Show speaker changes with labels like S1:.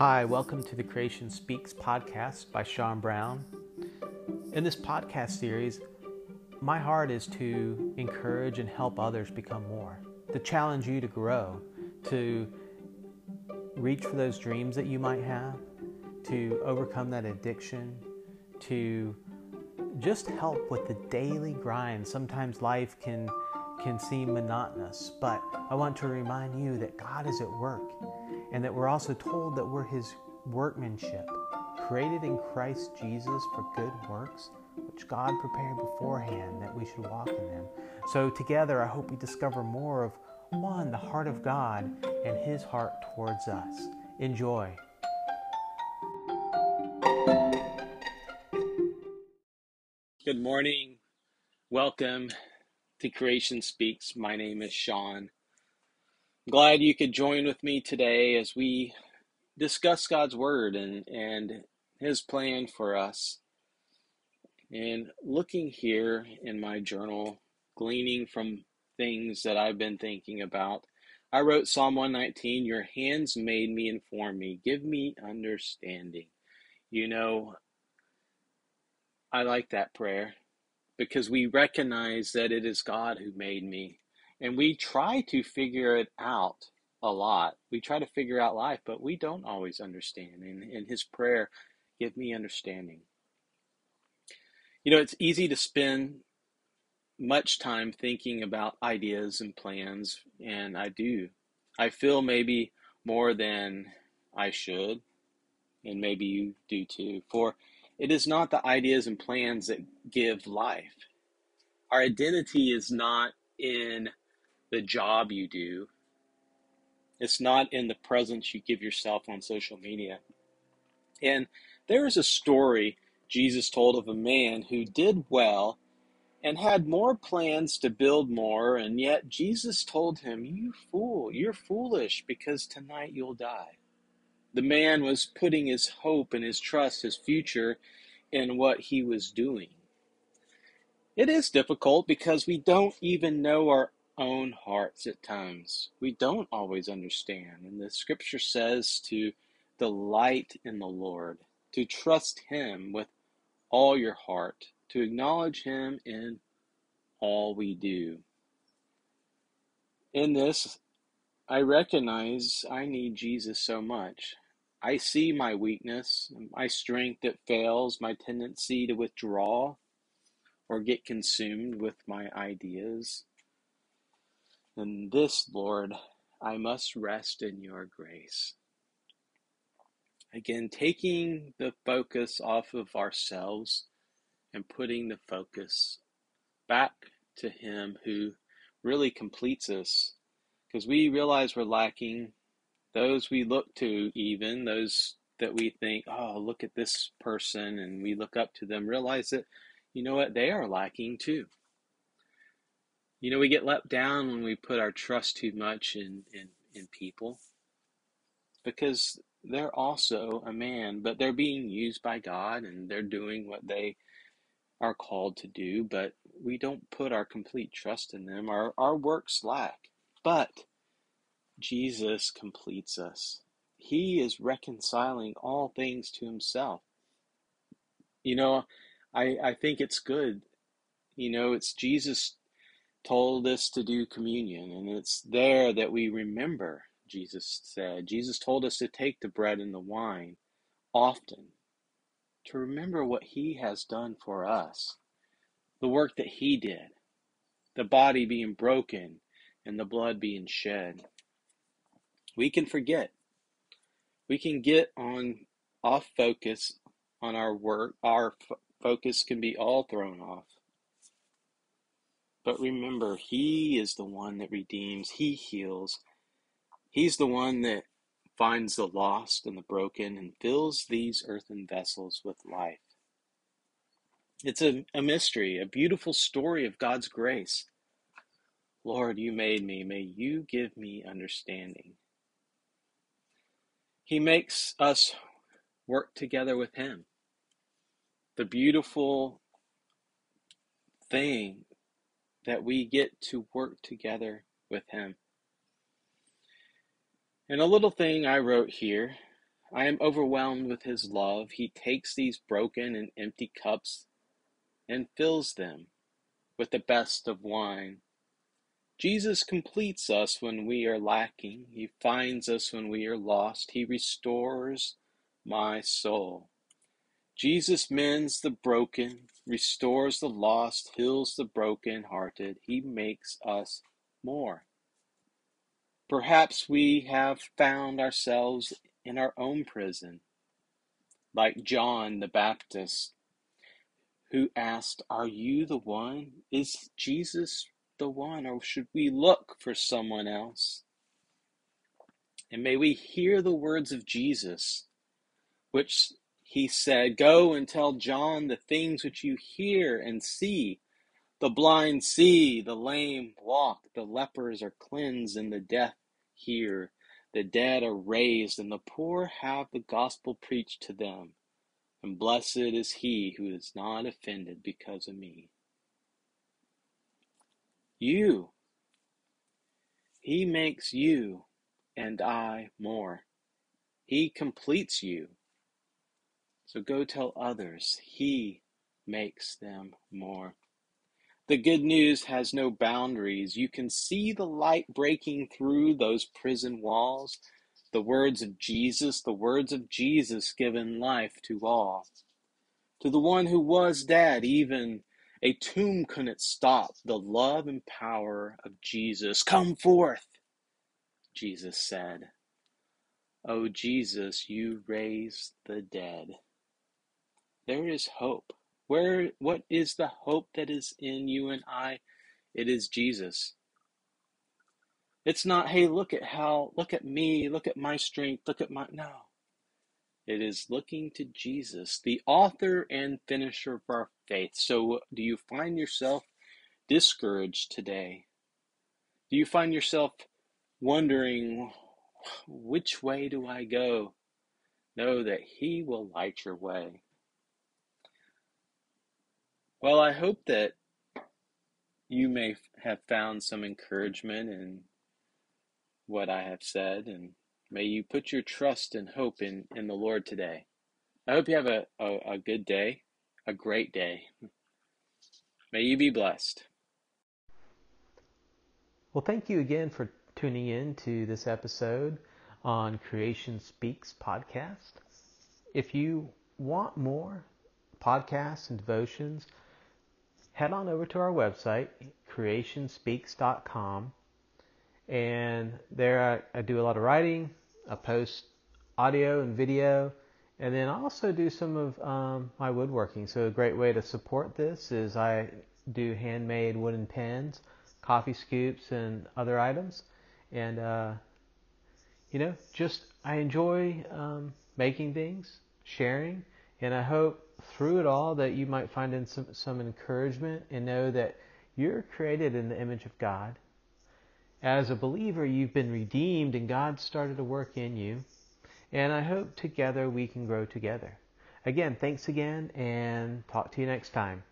S1: Hi, welcome to the Creation Speaks podcast by Sean Brown. In this podcast series, my heart is to encourage and help others become more, to challenge you to grow, to reach for those dreams that you might have, to overcome that addiction, to just help with the daily grind. Sometimes life can can seem monotonous, but I want to remind you that God is at work and that we're also told that we're his workmanship, created in Christ Jesus for good works, which God prepared beforehand that we should walk in them. So together I hope we discover more of one, the heart of God and his heart towards us. Enjoy. Good morning. Welcome to Creation Speaks. My name is Sean. I'm glad you could join with me today as we discuss God's Word and, and His plan for us. And looking here in my journal, gleaning from things that I've been thinking about, I wrote Psalm 119 Your hands made me inform me. Give me understanding. You know, I like that prayer because we recognize that it is God who made me. And we try to figure it out a lot. We try to figure out life, but we don't always understand. And in his prayer, give me understanding. You know, it's easy to spend much time thinking about ideas and plans, and I do. I feel maybe more than I should, and maybe you do too. For it is not the ideas and plans that give life. Our identity is not in the job you do, it's not in the presence you give yourself on social media. And there is a story Jesus told of a man who did well and had more plans to build more, and yet Jesus told him, You fool, you're foolish because tonight you'll die. The man was putting his hope and his trust, his future, in what he was doing. It is difficult because we don't even know our own hearts at times. We don't always understand. And the scripture says to delight in the Lord, to trust Him with all your heart, to acknowledge Him in all we do. In this, I recognize I need Jesus so much. I see my weakness, my strength that fails, my tendency to withdraw or get consumed with my ideas. And this, Lord, I must rest in your grace. Again, taking the focus off of ourselves and putting the focus back to Him who really completes us. Because we realize we're lacking those we look to, even those that we think, oh, look at this person, and we look up to them, realize that, you know what, they are lacking too. You know, we get let down when we put our trust too much in, in, in people because they're also a man, but they're being used by God and they're doing what they are called to do, but we don't put our complete trust in them. Our, our works lack. But Jesus completes us. He is reconciling all things to himself. You know, I, I think it's good. You know, it's Jesus told us to do communion, and it's there that we remember, Jesus said. Jesus told us to take the bread and the wine often, to remember what he has done for us, the work that he did, the body being broken and the blood being shed we can forget. We can get on off focus on our work. Our f- focus can be all thrown off. But remember, He is the one that redeems, He heals. He's the one that finds the lost and the broken and fills these earthen vessels with life. It's a, a mystery, a beautiful story of God's grace. Lord, you made me. May you give me understanding. He makes us work together with Him. The beautiful thing that we get to work together with Him. And a little thing I wrote here I am overwhelmed with His love. He takes these broken and empty cups and fills them with the best of wine. Jesus completes us when we are lacking. He finds us when we are lost. He restores my soul. Jesus mends the broken, restores the lost, heals the broken hearted. He makes us more. Perhaps we have found ourselves in our own prison, like John the Baptist, who asked, Are you the one? Is Jesus the one, or should we look for someone else? And may we hear the words of Jesus, which he said, Go and tell John the things which you hear and see. The blind see, the lame walk, the lepers are cleansed, and the deaf hear. The dead are raised, and the poor have the gospel preached to them. And blessed is he who is not offended because of me. You. He makes you and I more. He completes you. So go tell others. He makes them more. The good news has no boundaries. You can see the light breaking through those prison walls. The words of Jesus, the words of Jesus given life to all. To the one who was dead, even a tomb couldn't stop the love and power of Jesus. Come forth, Jesus said. O oh, Jesus, you raise the dead. There is hope. Where what is the hope that is in you and I? It is Jesus. It's not, hey, look at how, look at me, look at my strength, look at my, no. It is looking to Jesus, the author and finisher of our faith. So, do you find yourself discouraged today? Do you find yourself wondering, which way do I go? Know that He will light your way. Well, I hope that you may have found some encouragement in what I have said, and may you put your trust and hope in, in the Lord today. I hope you have a, a, a good day, a great day. May you be blessed.
S2: Well, thank you again for tuning in to this episode on Creation Speaks podcast. If you want more podcasts and devotions, head on over to our website, creationspeaks.com. And there I, I do a lot of writing. I post audio and video. And then I also do some of um, my woodworking. So a great way to support this is I do handmade wooden pens, coffee scoops, and other items. And, uh, you know, just I enjoy um, making things, sharing, and I hope through it all that you might find in some, some encouragement and know that you're created in the image of God. As a believer, you've been redeemed and God started to work in you. And I hope together we can grow together. Again, thanks again and talk to you next time.